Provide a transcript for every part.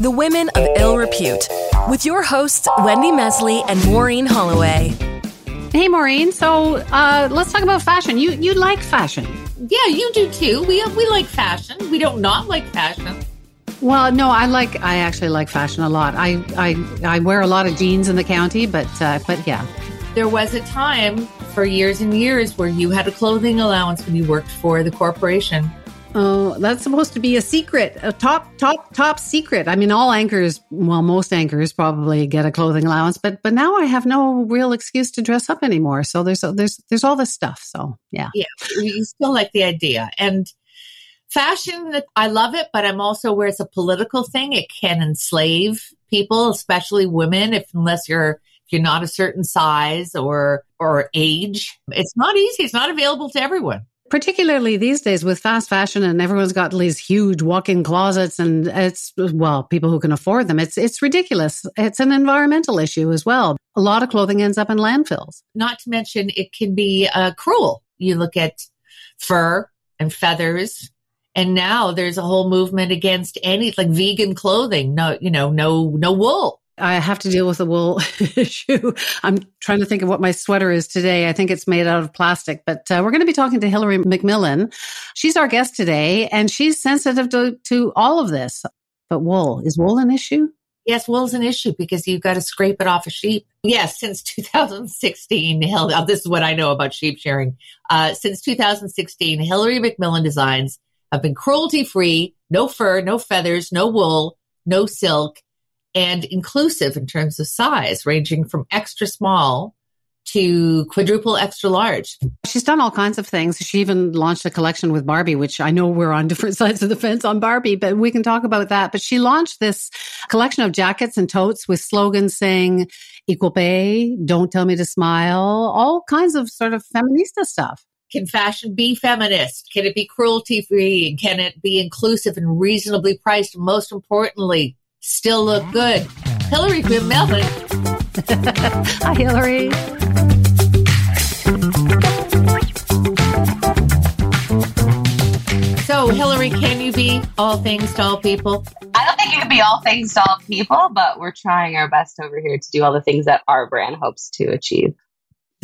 The Women of Ill Repute, with your hosts, Wendy Mesley and Maureen Holloway. Hey, Maureen. So uh, let's talk about fashion. You you like fashion? Yeah, you do too. We we like fashion. We don't not like fashion. Well, no, I like. I actually like fashion a lot. I I, I wear a lot of jeans in the county, but uh, but yeah. There was a time for years and years where you had a clothing allowance when you worked for the corporation. Oh, that's supposed to be a secret, a top, top, top secret. I mean, all anchors, well, most anchors probably get a clothing allowance, but but now I have no real excuse to dress up anymore. So there's there's there's all this stuff. So yeah, yeah, you still like the idea and fashion. I love it, but I'm also where it's a political thing. It can enslave people, especially women, if unless you're if you're not a certain size or or age. It's not easy. It's not available to everyone particularly these days with fast fashion and everyone's got these huge walk-in closets and it's well people who can afford them. It's it's ridiculous. It's an environmental issue as well. A lot of clothing ends up in landfills. Not to mention it can be uh, cruel. You look at fur and feathers and now there's a whole movement against any like vegan clothing. No you know no no wool I have to deal with the wool issue. I'm trying to think of what my sweater is today. I think it's made out of plastic, but uh, we're going to be talking to Hilary MacMillan. She's our guest today, and she's sensitive to, to all of this. But wool, is wool an issue? Yes, wool's an issue because you've got to scrape it off a sheep. Yes, since 2016, this is what I know about sheep shearing. Uh, since 2016, Hilary MacMillan designs have been cruelty free, no fur, no feathers, no wool, no silk and inclusive in terms of size, ranging from extra small to quadruple extra large. She's done all kinds of things. She even launched a collection with Barbie, which I know we're on different sides of the fence on Barbie, but we can talk about that. But she launched this collection of jackets and totes with slogans saying equal pay, don't tell me to smile, all kinds of sort of feminista stuff. Can fashion be feminist? Can it be cruelty free? Can it be inclusive and reasonably priced? Most importantly, still look good. Hilary MacMillan. Hi, Hilary. So, Hilary, can you be all things to all people? I don't think you can be all things to all people, but we're trying our best over here to do all the things that our brand hopes to achieve.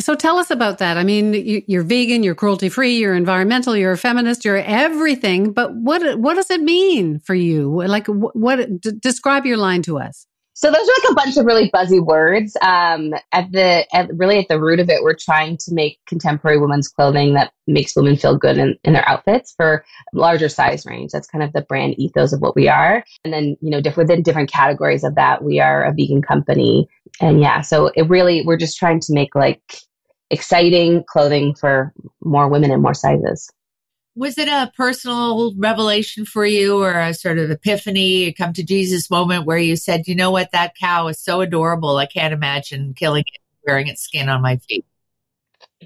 So tell us about that. I mean, you, are vegan, you're cruelty free, you're environmental, you're a feminist, you're everything. But what what does it mean for you? Like, what, what d- describe your line to us? So those are like a bunch of really buzzy words. Um, at the at, really at the root of it, we're trying to make contemporary women's clothing that makes women feel good in, in their outfits for larger size range. That's kind of the brand ethos of what we are. And then you know, diff- within different categories of that, we are a vegan company. And yeah, so it really we're just trying to make like exciting clothing for more women and more sizes. Was it a personal revelation for you or a sort of epiphany, a come to Jesus moment where you said, you know what, that cow is so adorable. I can't imagine killing it, wearing its skin on my feet.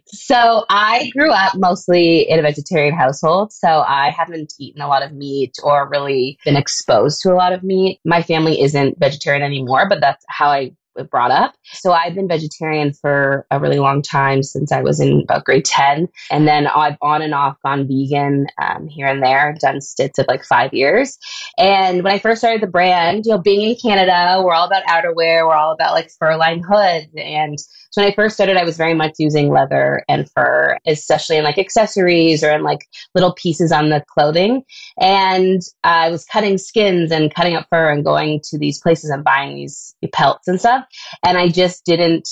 So I grew up mostly in a vegetarian household. So I haven't eaten a lot of meat or really been exposed to a lot of meat. My family isn't vegetarian anymore, but that's how I brought up. So I've been vegetarian for a really long time since I was in about grade 10. And then I've on and off gone vegan um, here and there, done stints of like five years. And when I first started the brand, you know, being in Canada, we're all about outerwear, we're all about like fur lined hoods. And so when I first started, I was very much using leather and fur, especially in like accessories or in like little pieces on the clothing. And I was cutting skins and cutting up fur and going to these places and buying these pelts and stuff. And I just didn't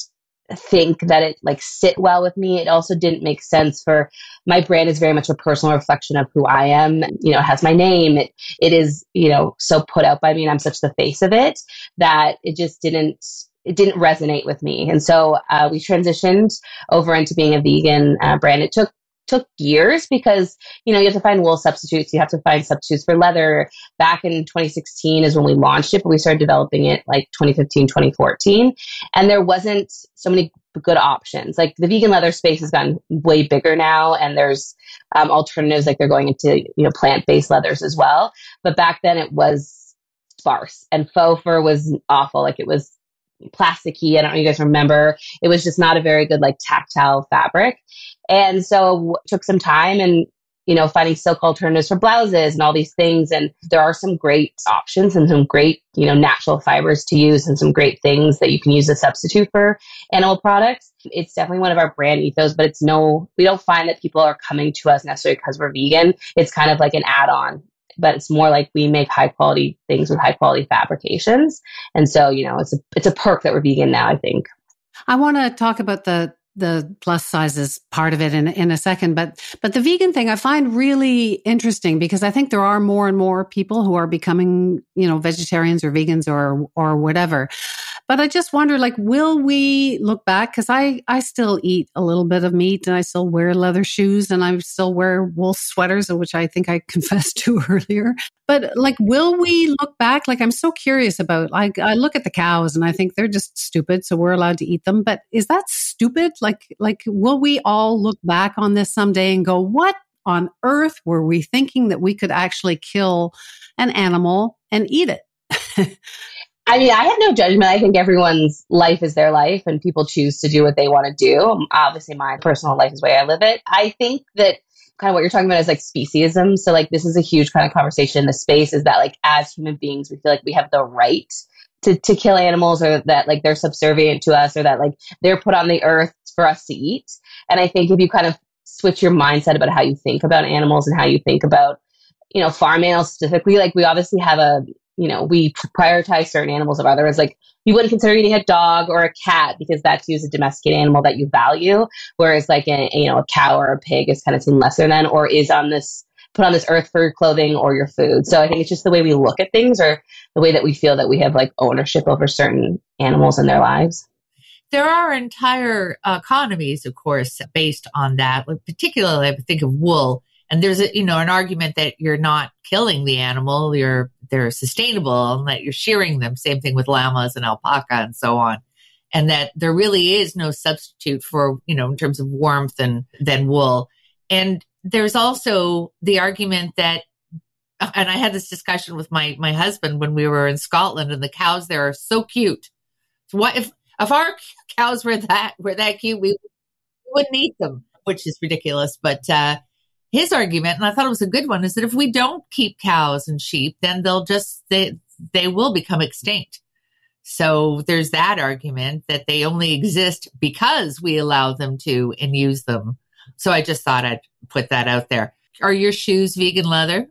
think that it like sit well with me. It also didn't make sense for my brand is very much a personal reflection of who I am. You know, it has my name. It it is, you know, so put out by me and I'm such the face of it that it just didn't it didn't resonate with me. And so uh, we transitioned over into being a vegan uh, brand. It took took years because you know you have to find wool substitutes you have to find substitutes for leather. Back in 2016 is when we launched it but we started developing it like 2015 2014 and there wasn't so many good options. Like the vegan leather space has gotten way bigger now and there's um, alternatives like they're going into you know plant-based leathers as well. But back then it was sparse and faux fur was awful. Like it was plasticky. I don't know if you guys remember. It was just not a very good like tactile fabric. And so took some time and you know, finding silk alternatives for blouses and all these things. And there are some great options and some great, you know, natural fibers to use and some great things that you can use as substitute for animal products. It's definitely one of our brand ethos, but it's no, we don't find that people are coming to us necessarily because we're vegan. It's kind of like an add on but it's more like we make high quality things with high quality fabrications. And so, you know, it's a it's a perk that we're vegan now, I think. I want to talk about the the plus sizes part of it in, in a second. But but the vegan thing I find really interesting because I think there are more and more people who are becoming, you know, vegetarians or vegans or or whatever. But I just wonder, like, will we look back? Because I, I still eat a little bit of meat and I still wear leather shoes and I still wear wool sweaters, which I think I confessed to earlier. But like, will we look back? Like, I'm so curious about, like, I look at the cows and I think they're just stupid. So we're allowed to eat them. But is that stupid? Like, like, will we all look back on this someday and go, what on earth were we thinking that we could actually kill an animal and eat it? I mean, I have no judgment. I think everyone's life is their life and people choose to do what they want to do. Obviously, my personal life is the way I live it. I think that kind of what you're talking about is like speciesism. So, like, this is a huge kind of conversation in the space is that, like, as human beings, we feel like we have the right to, to kill animals or that, like, they're subservient to us or that, like, they're put on the earth for us to eat. And I think if you kind of switch your mindset about how you think about animals and how you think about you know, farm animals specifically, like we obviously have a you know, we prioritize certain animals of others. Like you wouldn't consider eating a dog or a cat because that's used a domesticated animal that you value. Whereas like a, you know, a cow or a pig is kind of seen lesser than or is on this put on this earth for clothing or your food. So I think it's just the way we look at things or the way that we feel that we have like ownership over certain animals in their lives. There are entire economies, of course, based on that. Particularly, I think of wool and there's a you know an argument that you're not killing the animal you're they're sustainable and that you're shearing them. Same thing with llamas and alpaca and so on. And that there really is no substitute for you know in terms of warmth and than wool. And there's also the argument that and i had this discussion with my my husband when we were in scotland and the cows there are so cute. So what if if our cows were that were that cute we wouldn't eat them which is ridiculous but uh his argument, and I thought it was a good one, is that if we don't keep cows and sheep, then they'll just they they will become extinct. So there's that argument that they only exist because we allow them to and use them. So I just thought I'd put that out there. Are your shoes vegan leather?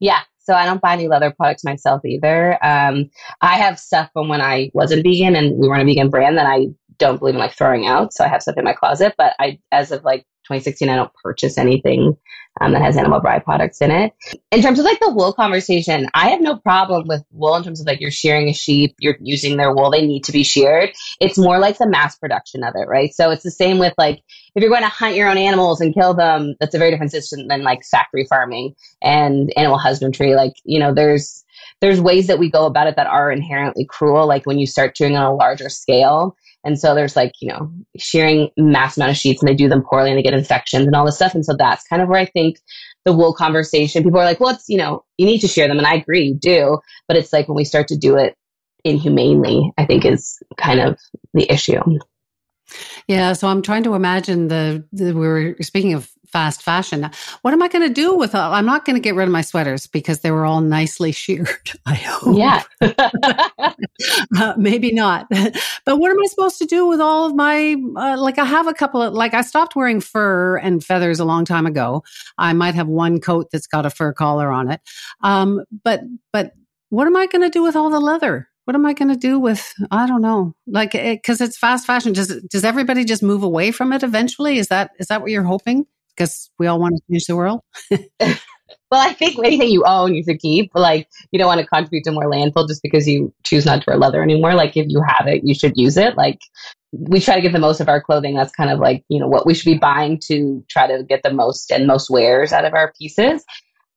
Yeah. So I don't buy any leather products myself either. Um, I have stuff from when I wasn't vegan and we weren't a vegan brand that I don't believe in like throwing out. So I have stuff in my closet, but I, as of like 2016, I don't purchase anything um, that has animal byproducts in it. In terms of like the wool conversation, I have no problem with wool in terms of like you're shearing a sheep, you're using their wool, they need to be sheared. It's more like the mass production of it, right? So it's the same with like if you're going to hunt your own animals and kill them, that's a very different system than like factory farming and animal husbandry. Like, you know, there's there's ways that we go about it that are inherently cruel, like when you start doing on a larger scale. And so there's like, you know, shearing mass amount of sheets and they do them poorly and they get infections and all this stuff. And so that's kind of where I think the wool conversation, people are like, well, it's, you know, you need to shear them. And I agree, you do. But it's like when we start to do it inhumanely, I think is kind of the issue. Yeah, so I'm trying to imagine the, the we were speaking of fast fashion. What am I going to do with all? I'm not going to get rid of my sweaters because they were all nicely sheared. I hope. Yeah. uh, maybe not. but what am I supposed to do with all of my? Uh, like, I have a couple of like I stopped wearing fur and feathers a long time ago. I might have one coat that's got a fur collar on it. Um, but but what am I going to do with all the leather? what am I going to do with I don't know like because it, it's fast fashion does does everybody just move away from it eventually is that is that what you're hoping because we all want to change the world. Well I think anything you own you should keep like you don't want to contribute to more landfill just because you choose not to wear leather anymore. Like if you have it you should use it. Like we try to get the most of our clothing. That's kind of like you know what we should be buying to try to get the most and most wears out of our pieces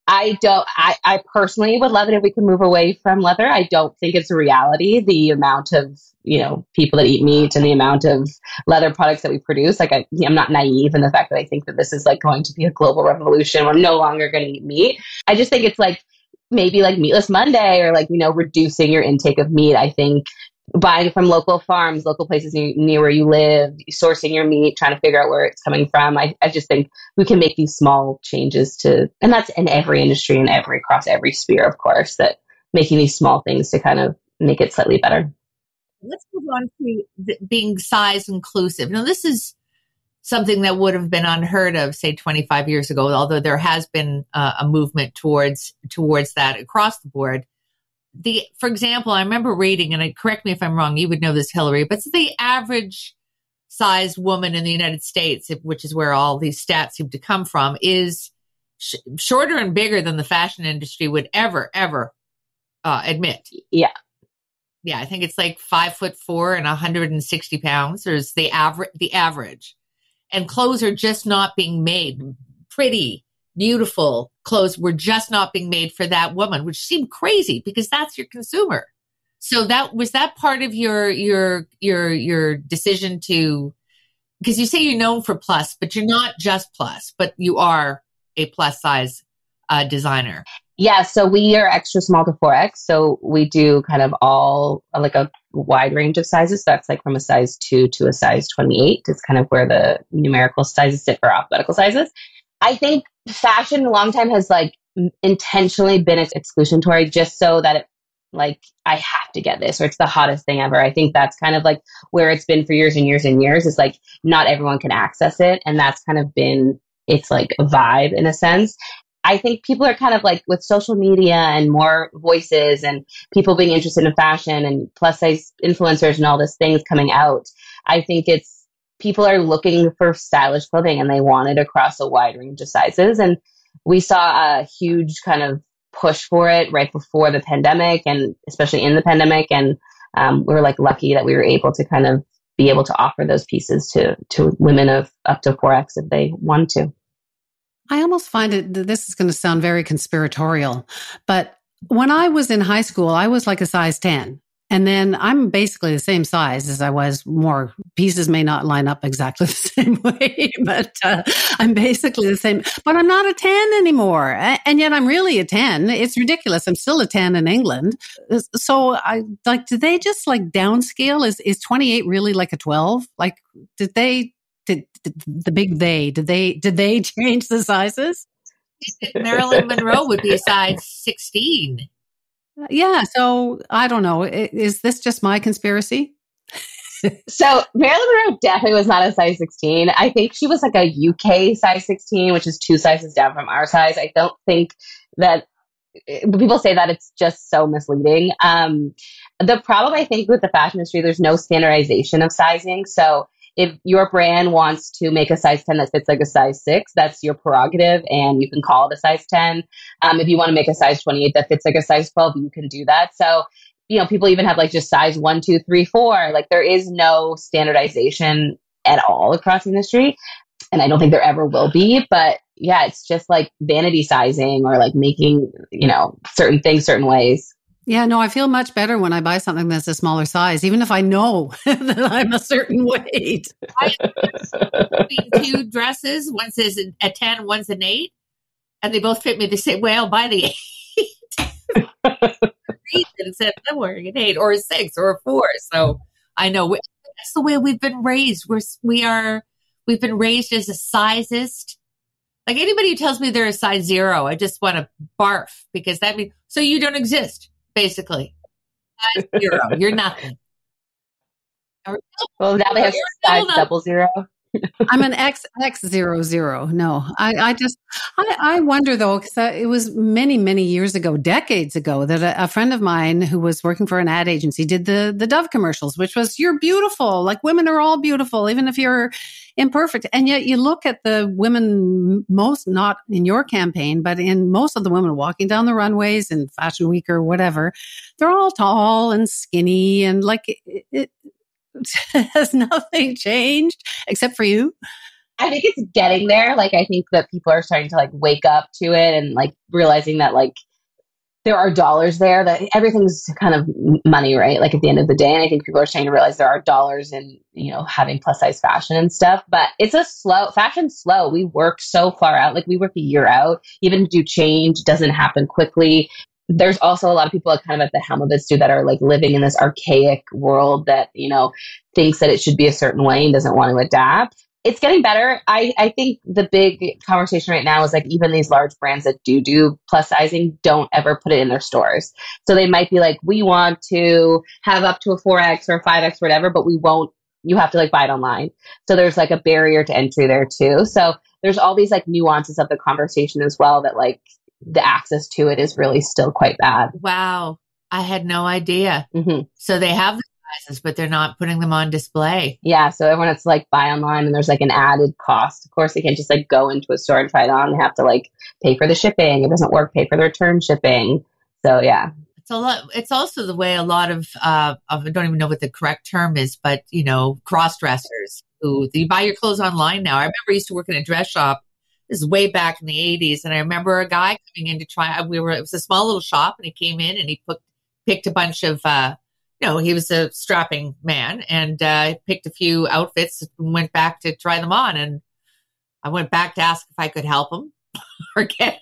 I don't, I, I personally would love it if we could move away from leather. I don't think it's a reality. The amount of, you know, people that eat meat and the amount of leather products that we produce. Like, I, I'm not naive in the fact that I think that this is like going to be a global revolution. We're no longer going to eat meat. I just think it's like maybe like meatless Monday or like, you know, reducing your intake of meat. I think buying from local farms, local places near, near, where you live, sourcing your meat, trying to figure out where it's coming from. I, I just think we can make these small changes to, and that's in every industry and every across every sphere, of course, that making these small things to kind of make it slightly better. Let's move on to being size inclusive. Now, this is something that would have been unheard of, say, 25 years ago, although there has been uh, a movement towards towards that across the board the, for example, I remember reading, and I, correct me if I'm wrong, you would know this, Hilary, but the average sized woman in the United States, which is where all these stats seem to come from, is sh- shorter and bigger than the fashion industry would ever, ever uh, admit. Yeah. Yeah, I think it's like five foot four and 160 pounds. There's the average, the average, and clothes are just not being made pretty beautiful clothes were just not being made for that woman, which seemed crazy because that's your consumer. So that was that part of your your your your decision to because you say you're known for plus, but you're not just plus, but you are a plus size uh, designer. Yeah, so we are extra small to 4X. So we do kind of all like a wide range of sizes. That's like from a size 2 to a size 28. It's kind of where the numerical sizes sit for alphabetical sizes. I think fashion a long time has like intentionally been exclusionary just so that it like I have to get this or it's the hottest thing ever. I think that's kind of like where it's been for years and years and years. It's like not everyone can access it and that's kind of been it's like a vibe in a sense. I think people are kind of like with social media and more voices and people being interested in fashion and plus size influencers and all these things coming out. I think it's people are looking for stylish clothing and they want it across a wide range of sizes. And we saw a huge kind of push for it right before the pandemic and especially in the pandemic. And um, we were like lucky that we were able to kind of be able to offer those pieces to, to women of up to 4X if they want to. I almost find it, this is going to sound very conspiratorial, but when I was in high school, I was like a size 10. And then I'm basically the same size as I was. More pieces may not line up exactly the same way, but uh, I'm basically the same. But I'm not a 10 anymore. And yet I'm really a 10. It's ridiculous. I'm still a 10 in England. So I like, did they just like downscale? Is, is 28 really like a 12? Like, did they, did, did the big they, did they, did they change the sizes? Marilyn Monroe would be a size 16. Yeah. So I don't know. Is this just my conspiracy? so Marilyn Monroe definitely was not a size 16. I think she was like a UK size 16, which is two sizes down from our size. I don't think that eh, people say that it's just so misleading. Um, the problem I think with the fashion industry, there's no standardization of sizing. So if your brand wants to make a size 10 that fits like a size 6 that's your prerogative and you can call it a size 10 um, if you want to make a size 28 that fits like a size 12 you can do that. So you know people even have like just size 1 2 3 4 like there is no standardization at all across the industry and i don't think there ever will be but yeah it's just like vanity sizing or like making you know certain things certain ways yeah, no, I feel much better when I buy something that's a smaller size, even if I know that I'm a certain weight. I two dresses, one says a 10, one's an 8, and they both fit me the same way. I'll buy the 8. instead of wearing an 8 or a 6 or a 4. So I know that's the way we've been raised. We're, we are, we've been raised as a sizist. Like anybody who tells me they're a size zero, I just want to barf because that means, so you don't exist basically. zero. You're nothing. Well, now they have size double zero. I'm an X X zero zero. No, I, I just I, I wonder though because it was many many years ago, decades ago, that a, a, friend of mine who was working for an ad agency did the the Dove commercials, which was "You're beautiful, like women are all beautiful, even if you're imperfect." And yet you look at the women, most not in your campaign, but in most of the women walking down the runways in Fashion Week or whatever, they're all tall and skinny and like it, it has nothing changed except for you? I think it's getting there. Like, I think that people are starting to like wake up to it and like realizing that like there are dollars there, that everything's kind of money, right? Like at the end of the day. And I think people are starting to realize there are dollars in, you know, having plus size fashion and stuff. But it's a slow, fashion's slow. We work so far out. Like, we work a year out. Even to do change doesn't happen quickly there's also a lot of people kind of at the helm of this too that are like living in this archaic world that you know thinks that it should be a certain way and doesn't want to adapt it's getting better. I, I think the big conversation right now is like even these large brands that do do plus sizing don't ever put it in their stores. So they might be like, we want to have up to a 4X or a 5X or whatever, but we won't, you have to like buy it online. So there's like a barrier to entry there too. So there's all these like nuances of the conversation as well that like the access to it is really still quite bad. Wow. I had no idea. Mm-hmm. So they have the sizes, but they're not putting them on display. Yeah, so everyone has to like buy online and there's like an added cost. Of course, they can't just like go into a store and try it on. They have to like pay for the shipping. It doesn't work, pay for the return shipping. So yeah. It's a lot. It's also the way a lot of, uh, of I don't even know what the correct term is, but you know, cross dressers who you buy your clothes online now. I remember I used to work in a dress shop. This is way back in the 80s. And I remember a guy coming in to try, we were, it was a small little shop and he came in and he put, picked a bunch of, uh, you know, he was a strapping man and uh, picked a few outfits and went back to try them on. And I went back to ask if I could help him or get,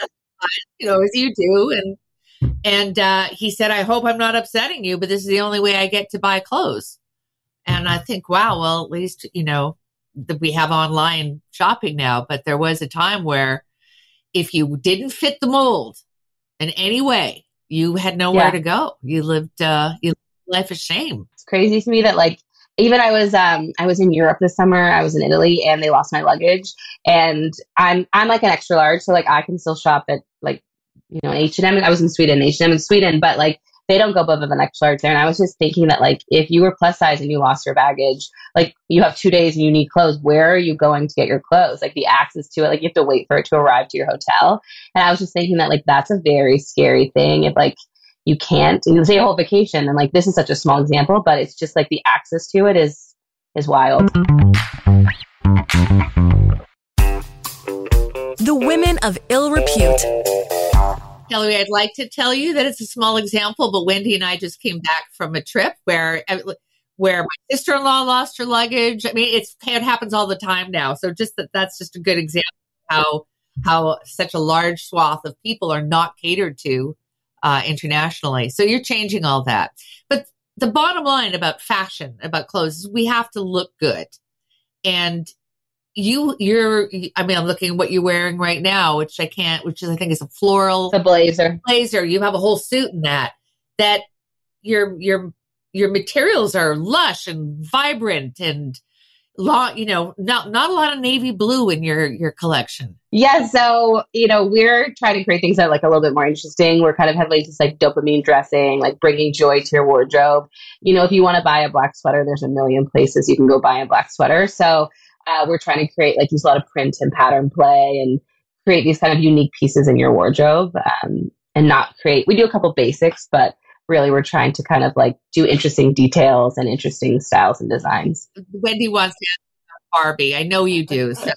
you know, as you do. And, and uh, he said, I hope I'm not upsetting you, but this is the only way I get to buy clothes. And I think, wow, well, at least, you know, we have online shopping now. But there was a time where if you didn't fit the mold in any way, you had nowhere yeah. to go. You lived uh you lived life of shame. It's crazy to me that like even I was um I was in Europe this summer. I was in Italy and they lost my luggage and I'm I'm like an extra large so like I can still shop at like you know H&M I was in Sweden H&M in Sweden but like they don't go above the extra large there. And I was just thinking that like if you were plus size and you lost your baggage, like you have two days and you need clothes, where are you going to get your clothes? Like the access to it, like you have to wait for it to arrive to your hotel. And I was just thinking that like that's a very scary thing. If like you can't you say a whole vacation and like this is such a small example, but it's just like the access to it is is wild. The women of ill repute. Kelly, I'd like to tell you that it's a small example, but Wendy and I just came back from a trip where where my sister-in-law lost her luggage. I mean, it's it happens all the time now. So just that that's just a good example how how such a large swath of people are not catered to uh, internationally. So you're changing all that. But the bottom line about fashion, about clothes, is we have to look good. And you you're i mean i'm looking at what you're wearing right now which i can't which is i think is a floral the blazer. blazer. You have a whole suit in that that your your your materials are lush and vibrant and lot you know not not a lot of navy blue in your your collection. Yeah so you know we're trying to create things that are like a little bit more interesting. We're kind of heavily just like dopamine dressing like bringing joy to your wardrobe. You know if you want to buy a black sweater there's a million places you can go buy a black sweater. So uh, we're trying to create like use a lot of print and pattern play and create these kind of unique pieces in your wardrobe um, and not create. We do a couple basics, but really we're trying to kind of like do interesting details and interesting styles and designs. Wendy wants to Barbie. I know you do. So.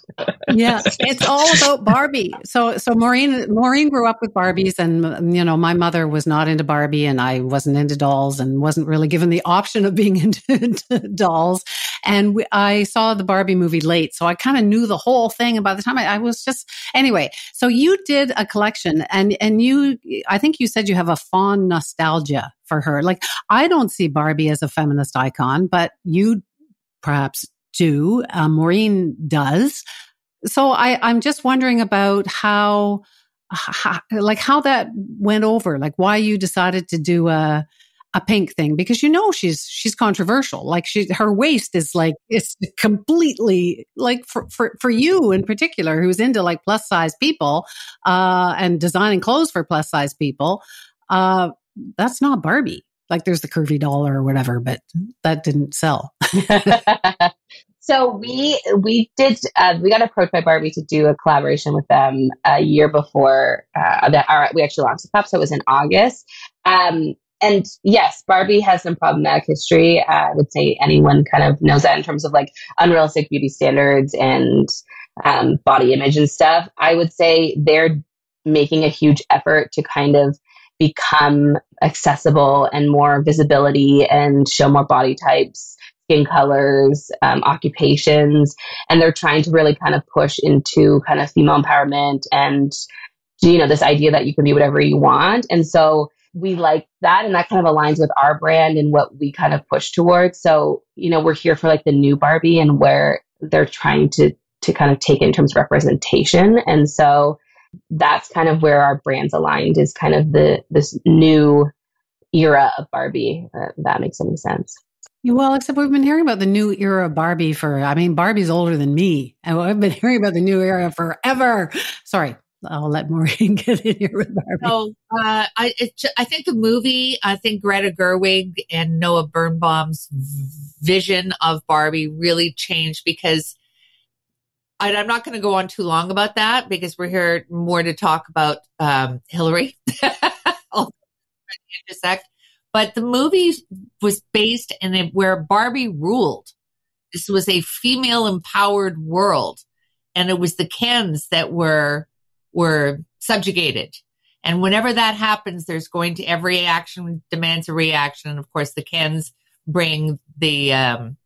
yeah, it's all about Barbie. So, so Maureen, Maureen grew up with Barbies, and you know, my mother was not into Barbie, and I wasn't into dolls, and wasn't really given the option of being into, into dolls. And we, I saw the Barbie movie late, so I kind of knew the whole thing. And by the time I, I was just anyway, so you did a collection, and and you, I think you said you have a fond nostalgia for her. Like I don't see Barbie as a feminist icon, but you perhaps do. Uh, Maureen does. So I, I'm just wondering about how, how, like how that went over, like why you decided to do a, a pink thing because you know she's she's controversial like she her waist is like it's completely like for for, for you in particular who's into like plus size people uh and designing clothes for plus size people uh that's not barbie like there's the curvy doll or whatever but that didn't sell So we we did uh, we got approached by Barbie to do a collaboration with them a year before uh, that. Our, we actually launched the cup, so it was in August. Um, and yes, Barbie has some problematic history. Uh, I would say anyone kind of knows that in terms of like unrealistic beauty standards and um, body image and stuff. I would say they're making a huge effort to kind of become accessible and more visibility and show more body types skin colors, um, occupations, and they're trying to really kind of push into kind of female empowerment and you know, this idea that you can be whatever you want. And so we like that and that kind of aligns with our brand and what we kind of push towards. So, you know, we're here for like the new Barbie and where they're trying to to kind of take in terms of representation. And so that's kind of where our brand's aligned is kind of the this new era of Barbie. Uh, that makes any sense. Well, except we've been hearing about the new era of Barbie for, I mean, Barbie's older than me. And I've been hearing about the new era forever. Sorry, I'll let Maureen get in here with Barbie. So, uh, I, it, I think the movie, I think Greta Gerwig and Noah Birnbaum's vision of Barbie really changed because I, am not going to go on too long about that because we're here more to talk about um, Hilary. intersect. But the movie was based in a, where Barbie ruled. This was a female empowered world, and it was the Kens that were were subjugated. And whenever that happens, there's going to every action demands a reaction. And of course, the Kens bring the um,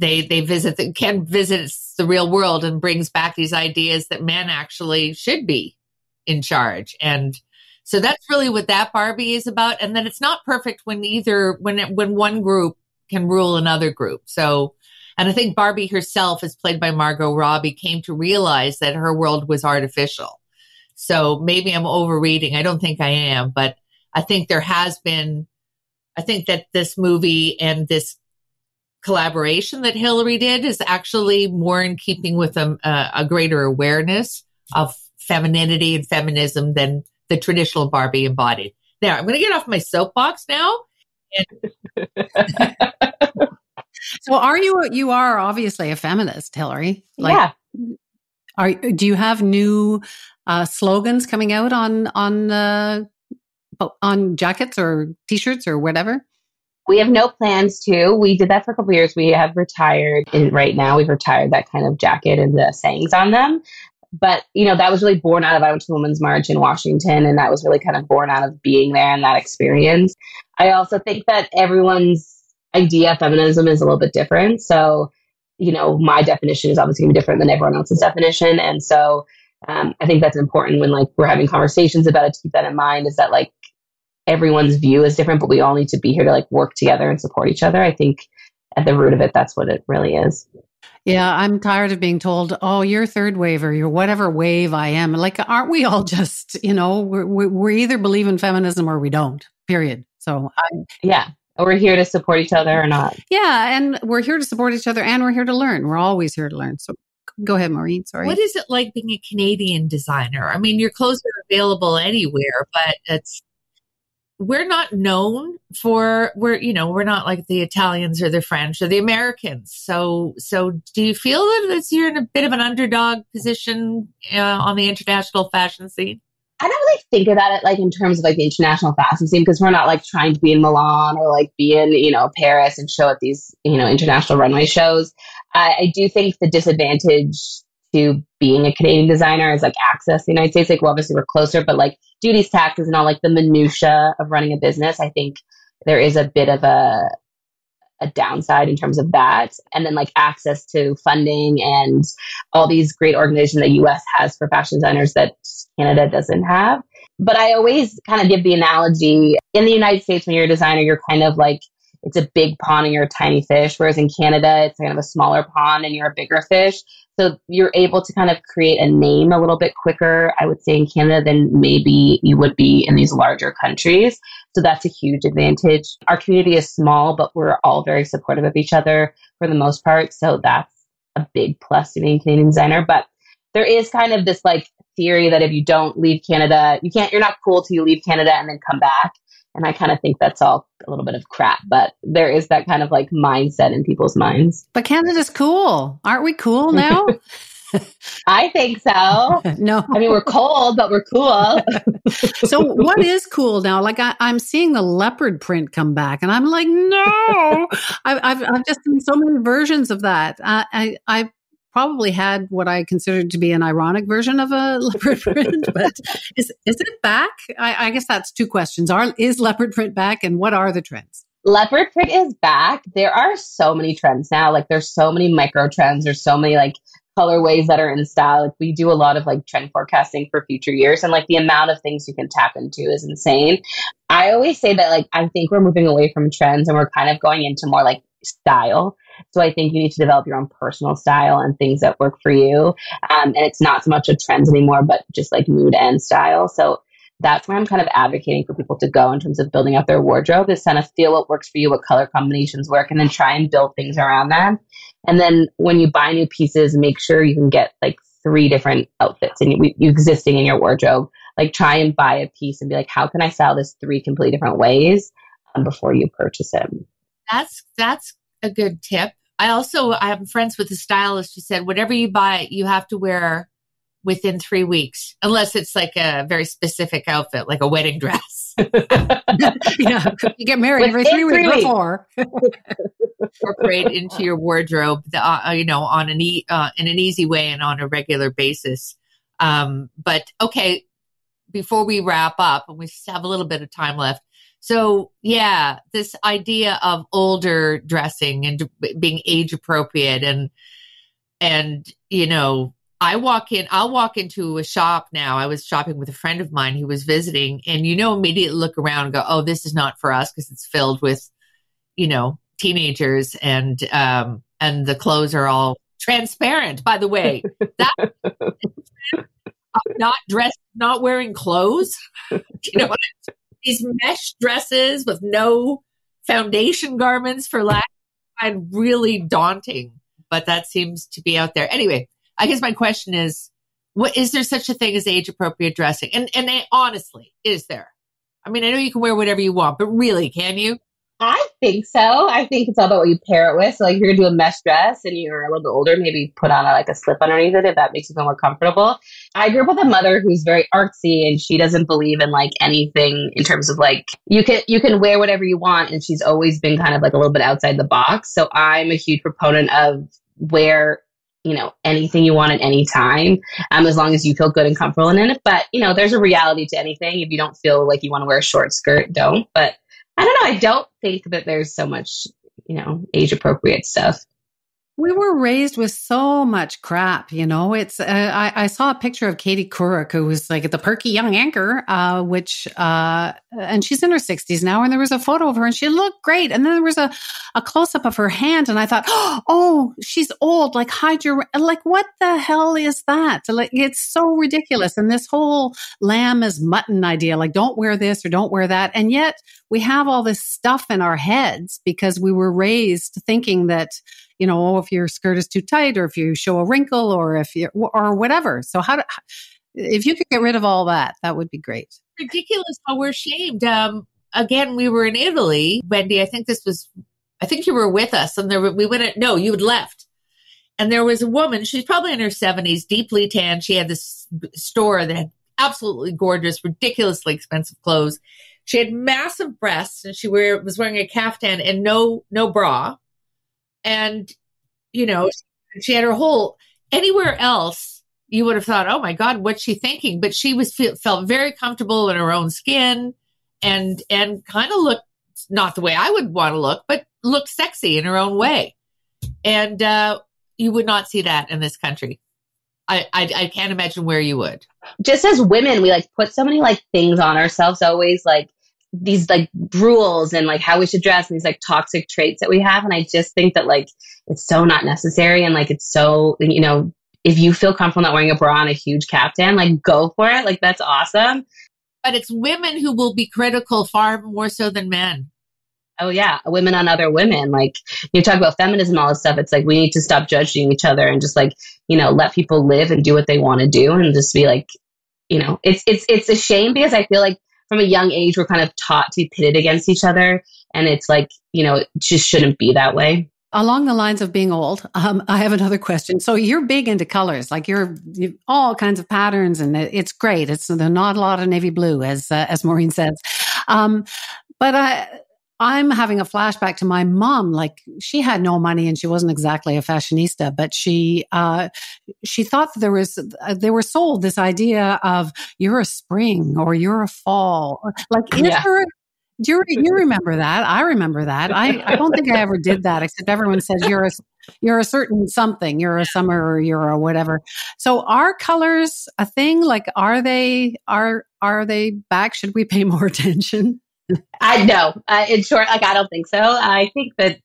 they they visit the Ken visits the real world and brings back these ideas that men actually should be in charge. And so that's really what that Barbie is about. And then it's not perfect when either when it, when one group can rule another group. So and I think Barbie herself, as played by Margot Robbie, came to realize that her world was artificial. So maybe I'm overreading. I don't think I am, but I think there has been, I think that this movie and this collaboration that Hilary did is actually more in keeping with a, a greater awareness of femininity and feminism than the traditional Barbie embodied. Now, I'm going to get off my soapbox now. And- so, are you? You are obviously a feminist, Hilary. Like, yeah. Are do you have new uh, slogans coming out on on uh, on jackets or t-shirts or whatever? We have no plans to. We did that for a couple years. We have retired, right now we've retired that kind of jacket and the sayings on them. But you know that was really born out of I went to the Women's March in Washington, and that was really kind of born out of being there and that experience. I also think that everyone's idea of feminism is a little bit different. So, you know, my definition is obviously going to be different than everyone else's definition, and so um, I think that's important when like we're having conversations about it to keep that in mind. Is that like everyone's view is different, but we all need to be here to like work together and support each other. I think at the root of it, that's what it really is. Yeah, I'm tired of being told, "Oh, you're third wave or you're whatever wave I am." Like, aren't we all just, you know, we we either believe in feminism or we don't. Period. So, I, yeah, we're here to support each other or not. Yeah, and we're here to support each other, and we're here to learn. We're always here to learn. So, go ahead, Maureen. Sorry. What is it like being a Canadian designer? I mean, your clothes are available anywhere, but it's we're not known for we're you know we're not like the Italians or the French or the Americans. So so do you feel that you're in a bit of an underdog position uh, on the international fashion scene? I don't really think about it like in terms of like the international fashion scene because we're not like trying to be in Milan or like be in you know Paris and show at these you know international runway shows. I, I do think the disadvantage to being a Canadian designer is like access the United States. Like, well, obviously we're closer, but like duties, taxes, and all like the minutia of running a business, I think there is a bit of a a downside in terms of that. And then like access to funding and all these great organizations that US has for fashion designers that Canada doesn't have. But I always kind of give the analogy in the United States when you're a designer, you're kind of like it's a big pond and you're a tiny fish. Whereas in Canada, it's kind of a smaller pond and you're a bigger fish. So you're able to kind of create a name a little bit quicker, I would say, in Canada than maybe you would be in these larger countries. So that's a huge advantage. Our community is small, but we're all very supportive of each other for the most part. So that's a big plus to being a Canadian designer. But there is kind of this like theory that if you don't leave Canada, you can't, you're not cool till you leave Canada and then come back. And I kind of think that's all a little bit of crap, but there is that kind of like mindset in people's minds. But Canada's cool. Aren't we cool now? I think so. no. I mean, we're cold, but we're cool. so, what is cool now? Like, I, am seeing the leopard print come back, and I'm like, no. I've, I've, I've, just seen so many versions of that. I, I, I probably had what I considered to be an ironic version of a leopard print, but is is it back? I, I, guess that's two questions: Are is leopard print back, and what are the trends? Leopard print is back. There are so many trends now. Like there's so many micro trends. There's so many like colorways that are in style. Like we do a lot of like trend forecasting for future years and like the amount of things you can tap into is insane. I always say that like I think we're moving away from trends and we're kind of going into more like style. So I think you need to develop your own personal style and things that work for you. Um, and it's not so much a trends anymore, but just like mood and style. So that's where I'm kind of advocating for people to go in terms of building out their wardrobe is kind of feel what works for you, what color combinations work, and then try and build things around that. And then when you buy new pieces, make sure you can get like three different outfits and you, you existing in your wardrobe. Like try and buy a piece and be like, how can I style this three completely different ways um, before you purchase it? That's that's a good tip. I also I have friends with a stylist who said whatever you buy, you have to wear within three weeks, unless it's like a very specific outfit, like a wedding dress. yeah, you get married every three, three weeks, before. Incorporate into your wardrobe, the, uh, you know, on an e- uh, in an easy way and on a regular basis. Um, but okay, before we wrap up, and we have a little bit of time left. So yeah, this idea of older dressing and being age appropriate and and you know I walk in, I'll walk into a shop now. I was shopping with a friend of mine who was visiting, and you know, immediately look around and go, oh, this is not for us because it's filled with, you know, teenagers and, um, and the clothes are all transparent, by the way. That not dressed, not wearing clothes. you know what I, These mesh dresses with no foundation garments for lack and really daunting, but that seems to be out there. Anyway, I guess my question is, what is there such a thing as age appropriate dressing? And and honestly, is there? I mean, I know you can wear whatever you want, but really, can you? I think so. I think it's all about what you pair it with. So, like, if you're gonna do a mesh dress and you're a little bit older, maybe put on a, like a slip underneath it if that makes you feel more comfortable. I grew up with a mother who's very artsy and she doesn't believe in like anything in terms of like you can you can wear whatever you want, and she's always been kind of like a little bit outside the box. So, I'm a huge proponent of wear you know anything you want at any time um, as long as you feel good and comfortable in it but you know there's a reality to anything if you don't feel like you want to wear a short skirt don't but i don't know. I don't think that there's so much you know age appropriate stuff we were raised with so much crap, you know. It's uh, I, I, saw a picture of Katie Couric, who was like the perky young anchor, uh, which uh, and she's in her sixties now. And there was a photo of her, and she looked great. And then there was a, a close up of her hand, and I thought, oh, she's old. Like hide your like what the hell is that? Like it's so ridiculous. And this whole lamb is mutton idea, like don't wear this or don't wear that, and yet we have all this stuff in our heads because we were raised thinking that you know, if your skirt is too tight or if you show a wrinkle or if you or whatever. So how do, if you could get rid of all that, that would be great. Ridiculous how we're shamed. Um, again, we were in Italy, Wendy. I think this was, I think you were with us, and there we went. At, no, you had left, and there was a woman. She's probably in her seventies, deeply tan. She had this store that had absolutely gorgeous, ridiculously expensive clothes. She had massive breasts, and she wear, was wearing a caftan and no no bra and you know she had her whole anywhere else you would have thought oh my god what's she thinking? But she was felt very comfortable in her own skin and and kind of looked not the way i would want to look but looked sexy in her own way. And uh, you would not see that in this country. I, I, I can't imagine where you would. Just as women, we like put so many like things on ourselves always like these like rules and like how we should dress and these like toxic traits that we have. And I just think that like it's so not necessary and like it's so, you know, if you feel comfortable not wearing a bra and a huge caftan, like go for it. Like that's awesome. But it's women who will be critical far more so than men. Oh yeah, women on other women. Like you talk about feminism, all this stuff. It's like we need to stop judging each other and just like you know let people live and do what they want to do and just be like, you know, it's it's it's a shame because I feel like from a young age we're kind of taught to be pitted against each other and it's like you know it just shouldn't be that way. Along the lines of being old um, i have another question. So you're big into colors like you're, all kinds of patterns and it's great. It's there's not a lot of navy blue as uh, as maureen says. Um, but i I'm having a flashback to my mom. Like she had no money and she wasn't exactly a fashionista, but she uh, she thought there was uh, they were sold this idea of you're a spring or you're a fall. Like is yeah. there do you, you remember that? I remember that. I, I don't think I ever did that, except everyone says you're a you're a certain something. You're a summer or you're a whatever. So are colors a thing? Like, are they are are they back? Should we pay more attention? I know. Uh, in short, like I don't think so. I think that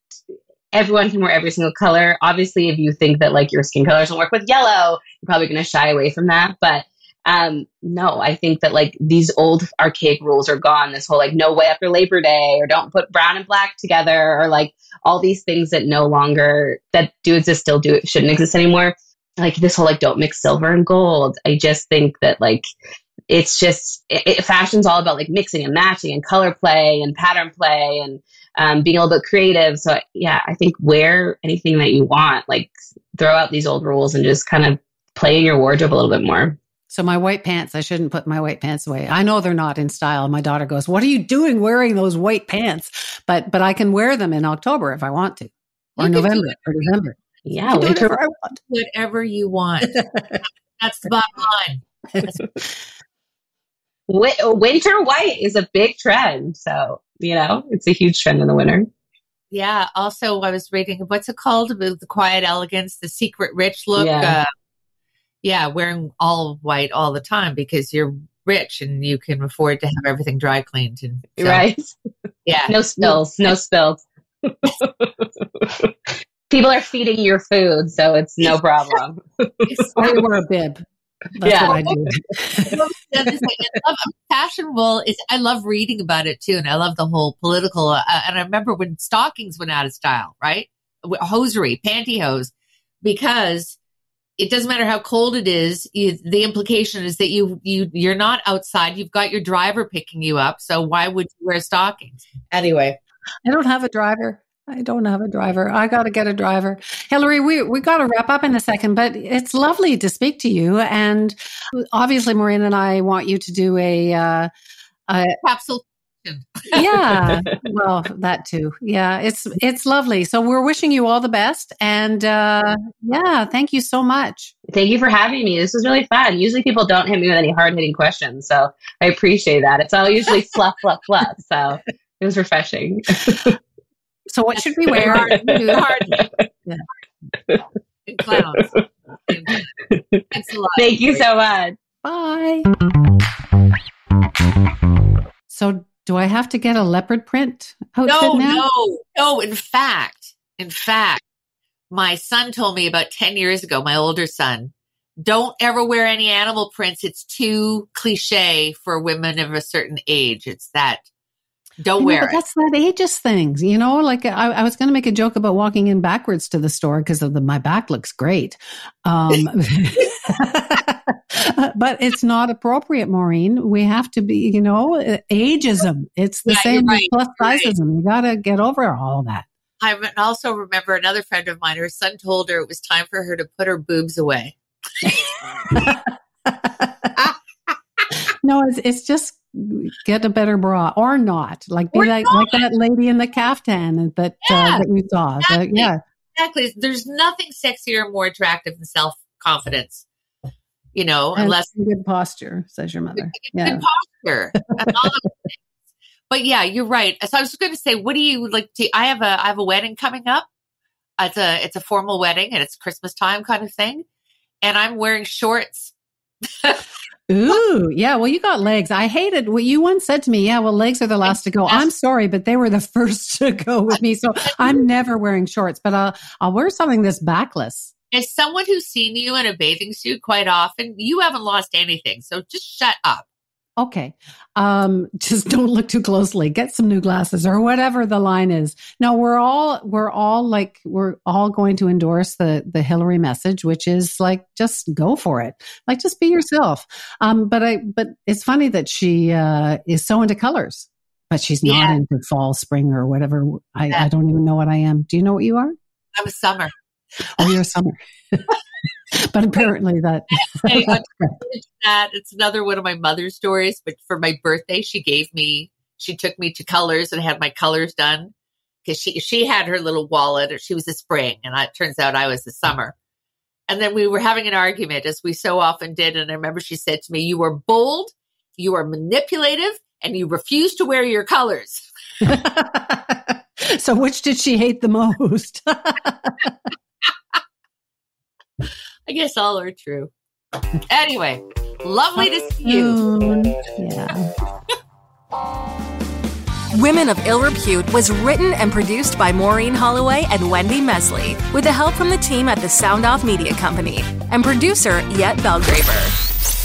everyone can wear every single color. Obviously, if you think that like your skin color doesn't work with yellow, you're probably going to shy away from that. But um, no, I think that like these old archaic rules are gone. This whole like no way after Labor Day or don't put brown and black together or like all these things that no longer that do exist still do shouldn't exist anymore. Like this whole like don't mix silver and gold. I just think that like it's just it, it, fashion's all about like mixing and matching and color play and pattern play and um, being a little bit creative. So yeah, I think wear anything that you want. Like throw out these old rules and just kind of play in your wardrobe a little bit more. So my white pants, I shouldn't put my white pants away. I know they're not in style. My daughter goes, "What are you doing wearing those white pants?" But but I can wear them in October if I want to, or November or December. Yeah, winter. Whatever, whatever you want. That's the bottom line. winter white is a big trend. So, you know, it's a huge trend in the winter. Yeah. Also, I was reading, what's it called? The quiet elegance, the secret rich look. Yeah. Uh, yeah. Wearing all white all the time because you're rich and you can afford to have everything dry cleaned. And so, right. Yeah. no spills. No spills. People are feeding your food, so it's no problem. I wear a bib. That's yeah. what I do. fashion is I love reading about it too, and I love the whole political. Uh, and I remember when stockings went out of style, right? Hosiery, pantyhose, because it doesn't matter how cold it is. You, the implication is that you you you're not outside. You've got your driver picking you up. So why would you wear stockings anyway? I don't have a driver. I don't have a driver. I got to get a driver. Hilary, we, we got to wrap up in a second, but it's lovely to speak to you. And obviously, Maureen and I want you to do a, uh, a capsule. yeah, well, that too. Yeah, it's it's lovely. So we're wishing you all the best, and uh, yeah, thank you so much. Thank you for having me. This was really fun. Usually, people don't hit me with any hard hitting questions, so I appreciate that. It's all usually fluff, fluff, fluff. So it was refreshing. So what should we wear? Hard. Clowns. Thanks a lot. Thank you so much. Bye. So do I have to get a leopard print outfit no, now? No, no. In fact, in fact, my son told me about 10 years ago, my older son, don't ever wear any animal prints. It's too cliche for women of a certain age. It's that don't you wear know, it. That's that ageist things, you know. Like I, I was going to make a joke about walking in backwards to the store because of the my back looks great, um, but it's not appropriate, Maureen. We have to be, you know, ageism. It's the yeah, same right, plus sizeism. Right. You got to get over all that. I also remember another friend of mine. Her son told her it was time for her to put her boobs away. no, it's, it's just get a better bra or not. Like be like like that lady in the caftan that uh, yeah, uh, that you saw. Exactly. The, yeah, exactly. There's nothing sexier, or more attractive than self confidence. You know, and unless good posture, says your mother. Yeah, good posture. but yeah, you're right. So I was going to say, what do you like? To, I have a I have a wedding coming up. It's a it's a formal wedding and it's Christmas time kind of thing, and I'm wearing shorts. Ooh, yeah. Well, you got legs. I hated what you once said to me. Yeah, well, legs are the last to go. I'm sorry, but they were the first to go with me. So I'm never wearing shorts, but I'll I'll wear something that's backless. As someone who's seen you in a bathing suit quite often, you haven't lost anything. So just shut up. Okay. Um, just don't look too closely. Get some new glasses or whatever the line is. Now we're all, we're all like, we're all going to endorse the, the Hilary message, which is like, just go for it. Like, just be yourself. Um, but I, but it's funny that she, uh, is so into colors, but she's not yeah. into fall, spring or whatever. I, yeah. I don't even know what I am. Do you know what you are? I'm a summer. Oh, you're a summer. but apparently that, that it's another one of my mother's stories. But for my birthday, she gave me she took me to colors and had my colors done because she she had her little wallet or she was a spring and it turns out I was the summer. And then we were having an argument as we so often did. And I remember she said to me, You are bold, you are manipulative, and you refuse to wear your colors. so which did she hate the most? I guess all are true. Anyway, lovely to see you. Yeah. Women of Ill Repute was written and produced by Maureen Holloway and Wendy Mesley, with the help from the team at the Sound Off Media Company and producer Yet Belgraver.